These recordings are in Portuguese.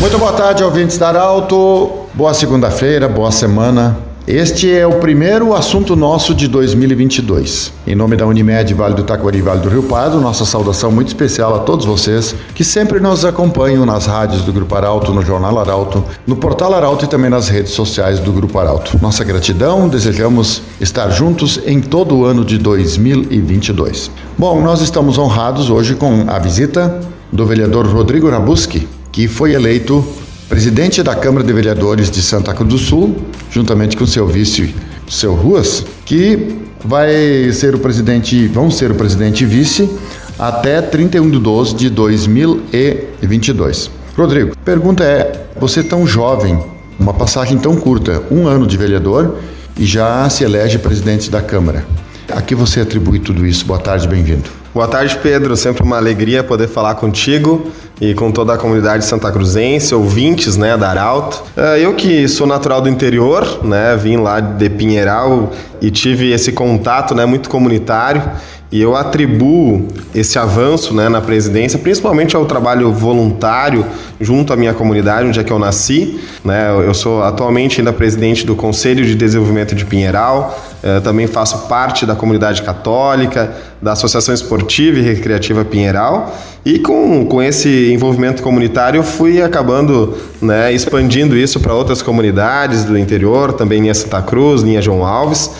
Muito boa tarde, ouvintes da Arauto. Boa segunda-feira, boa semana. Este é o primeiro assunto nosso de 2022. Em nome da Unimed Vale do Taquari e Vale do Rio Pardo, nossa saudação muito especial a todos vocês que sempre nos acompanham nas rádios do Grupo Arauto, no Jornal Arauto, no Portal Arauto e também nas redes sociais do Grupo Arauto. Nossa gratidão, desejamos estar juntos em todo o ano de 2022. Bom, nós estamos honrados hoje com a visita do vereador Rodrigo Rabuski, que foi eleito presidente da Câmara de Vereadores de Santa Cruz do Sul, juntamente com seu vice, seu Ruas, que vai ser o presidente, vão ser o presidente e vice até 31 de 12 de 2022. Rodrigo, pergunta é: você tão jovem, uma passagem tão curta, um ano de vereador e já se elege presidente da Câmara. A que você atribui tudo isso? Boa tarde, bem-vindo. Boa tarde, Pedro. Sempre uma alegria poder falar contigo e com toda a comunidade santa cruzense, ouvintes, né, da Arauto. É, eu que sou natural do interior, né, vim lá de Pinheiral e tive esse contato, né, muito comunitário e eu atribuo esse avanço né, na presidência, principalmente ao trabalho voluntário junto à minha comunidade, onde é que eu nasci. Né? Eu sou atualmente ainda presidente do Conselho de Desenvolvimento de Pinheiral, eh, também faço parte da comunidade católica, da Associação Esportiva e Recreativa Pinheiral. E com, com esse envolvimento comunitário, fui acabando né, expandindo isso para outras comunidades do interior, também linha Santa Cruz, linha João Alves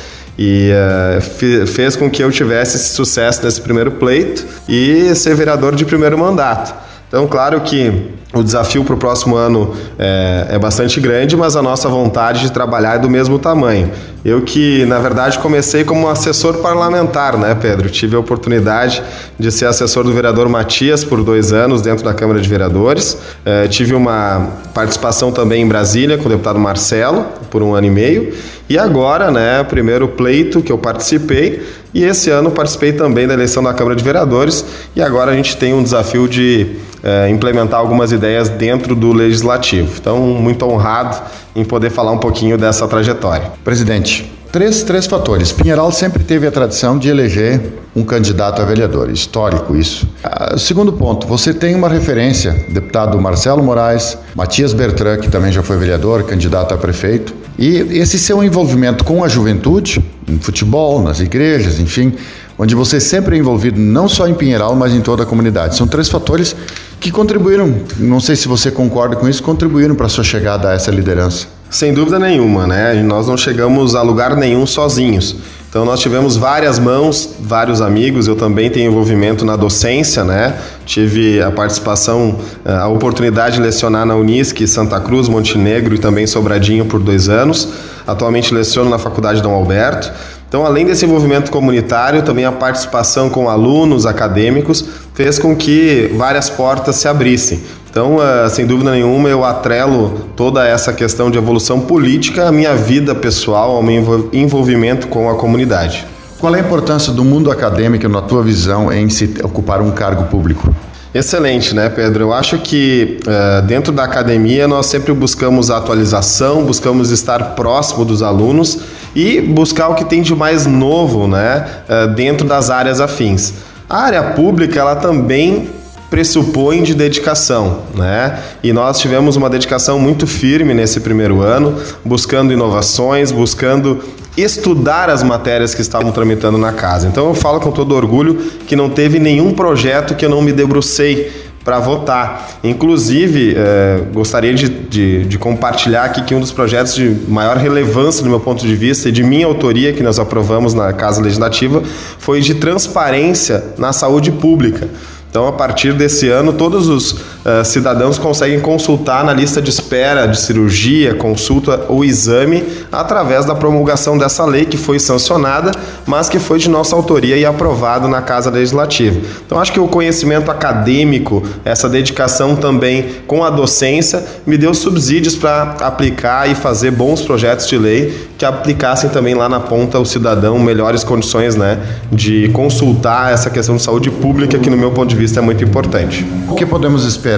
e uh, fez com que eu tivesse esse sucesso nesse primeiro pleito e ser vereador de primeiro mandato. Então, claro que o desafio para o próximo ano é, é, bastante grande, mas a nossa vontade de trabalhar é do mesmo tamanho. Eu que, na verdade, comecei como assessor parlamentar, né, Pedro? Tive a oportunidade de ser assessor do vereador Matias por dois anos dentro da Câmara de Vereadores. É, tive uma participação também em Brasília com o deputado Marcelo por um ano e meio. E agora, né, primeiro pleito que eu participei, e esse ano participei também da eleição da Câmara de Vereadores, e agora a gente tem um desafio de é, implementar algumas ideias dentro do legislativo. Então, muito honrado em poder falar um pouquinho dessa trajetória. Presidente, Três, três fatores. Pinheiral sempre teve a tradição de eleger um candidato a vereador. Histórico isso. Ah, segundo ponto, você tem uma referência, deputado Marcelo Moraes, Matias Bertrand, que também já foi vereador, candidato a prefeito. E esse seu envolvimento com a juventude, no futebol, nas igrejas, enfim, onde você sempre é envolvido não só em Pinheiral, mas em toda a comunidade. São três fatores que contribuíram, não sei se você concorda com isso, contribuíram para a sua chegada a essa liderança. Sem dúvida nenhuma, né? Nós não chegamos a lugar nenhum sozinhos. Então nós tivemos várias mãos, vários amigos. Eu também tenho envolvimento na docência, né? Tive a participação, eh, a oportunidade de lecionar na Unisc, Santa Cruz, Montenegro e também Sobradinho por dois anos. Atualmente leciono na Faculdade Dom Alberto. Então, além desse envolvimento comunitário, também a participação com alunos acadêmicos fez com que várias portas se abrissem. Então, uh, sem dúvida nenhuma, eu atrelo toda essa questão de evolução política à minha vida pessoal, ao meu envolvimento com a comunidade. Qual é a importância do mundo acadêmico, na tua visão, em se ocupar um cargo público? Excelente, né, Pedro? Eu acho que uh, dentro da academia nós sempre buscamos a atualização, buscamos estar próximo dos alunos e buscar o que tem de mais novo, né, uh, dentro das áreas afins. A área pública, ela também pressupõe de dedicação, né? E nós tivemos uma dedicação muito firme nesse primeiro ano, buscando inovações, buscando estudar as matérias que estavam tramitando na casa. Então eu falo com todo orgulho que não teve nenhum projeto que eu não me debrucei para votar. Inclusive, eh, gostaria de, de, de, compartilhar aqui que um dos projetos de maior relevância, do meu ponto de vista, e de minha autoria, que nós aprovamos na Casa Legislativa, foi de transparência na saúde pública. Então, a partir desse ano, todos os uh, cidadãos conseguem consultar na lista de espera de cirurgia, consulta ou exame através da promulgação dessa lei que foi sancionada, mas que foi de nossa autoria e aprovado na Casa Legislativa. Então, acho que o conhecimento acadêmico, essa dedicação também com a docência, me deu subsídios para aplicar e fazer bons projetos de lei que aplicassem também lá na ponta o cidadão melhores condições né, de consultar essa questão de saúde pública, que no meu ponto de vista é muito importante. O que podemos esperar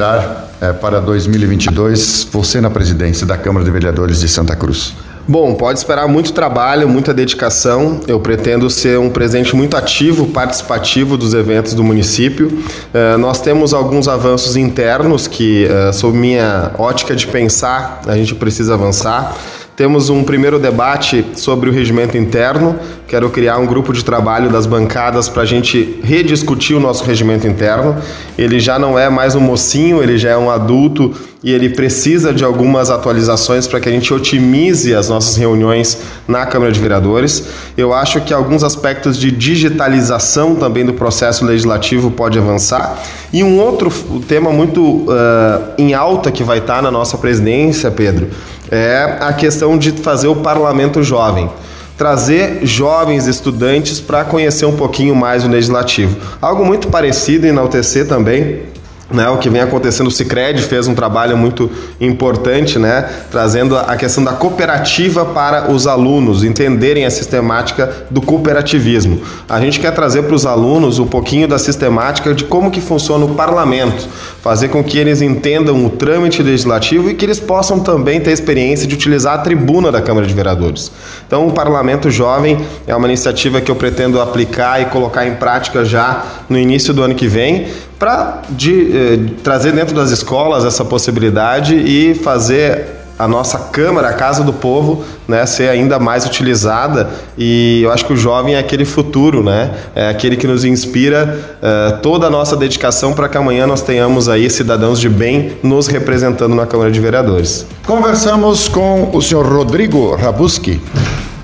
é, para 2022, você na presidência da Câmara de Vereadores de Santa Cruz? Bom, pode esperar muito trabalho, muita dedicação. Eu pretendo ser um presente muito ativo, participativo dos eventos do município. Uh, nós temos alguns avanços internos que, uh, sob minha ótica de pensar, a gente precisa avançar. Temos um primeiro debate sobre o regimento interno. Quero criar um grupo de trabalho das bancadas para a gente rediscutir o nosso regimento interno. Ele já não é mais um mocinho, ele já é um adulto e ele precisa de algumas atualizações para que a gente otimize as nossas reuniões na Câmara de Vereadores. Eu acho que alguns aspectos de digitalização também do processo legislativo pode avançar. E um outro tema muito uh, em alta que vai estar na nossa presidência, Pedro, é a questão de fazer o parlamento jovem. Trazer jovens estudantes para conhecer um pouquinho mais o legislativo. Algo muito parecido enaltecer também né, o que vem acontecendo, o Cicred fez um trabalho muito importante, né, trazendo a questão da cooperativa para os alunos entenderem a sistemática do cooperativismo. A gente quer trazer para os alunos um pouquinho da sistemática de como que funciona o parlamento, fazer com que eles entendam o trâmite legislativo e que eles possam também ter a experiência de utilizar a tribuna da Câmara de Vereadores. Então, o Parlamento Jovem é uma iniciativa que eu pretendo aplicar e colocar em prática já no início do ano que vem, para de, eh, trazer dentro das escolas essa possibilidade e fazer a nossa Câmara, a Casa do Povo, né, ser ainda mais utilizada e eu acho que o jovem é aquele futuro, né, é aquele que nos inspira uh, toda a nossa dedicação para que amanhã nós tenhamos aí cidadãos de bem nos representando na Câmara de Vereadores. Conversamos com o senhor Rodrigo Rabuski,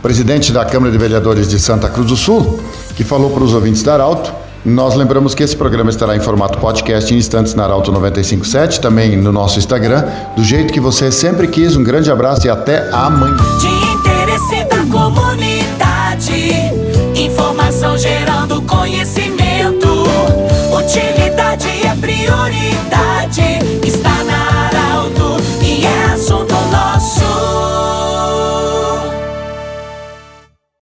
presidente da Câmara de Vereadores de Santa Cruz do Sul, que falou para os ouvintes da Arauto nós lembramos que esse programa estará em formato podcast em instantes na Arauto 957, também no nosso Instagram, do jeito que você sempre quis. Um grande abraço e até amanhã. De interesse da comunidade.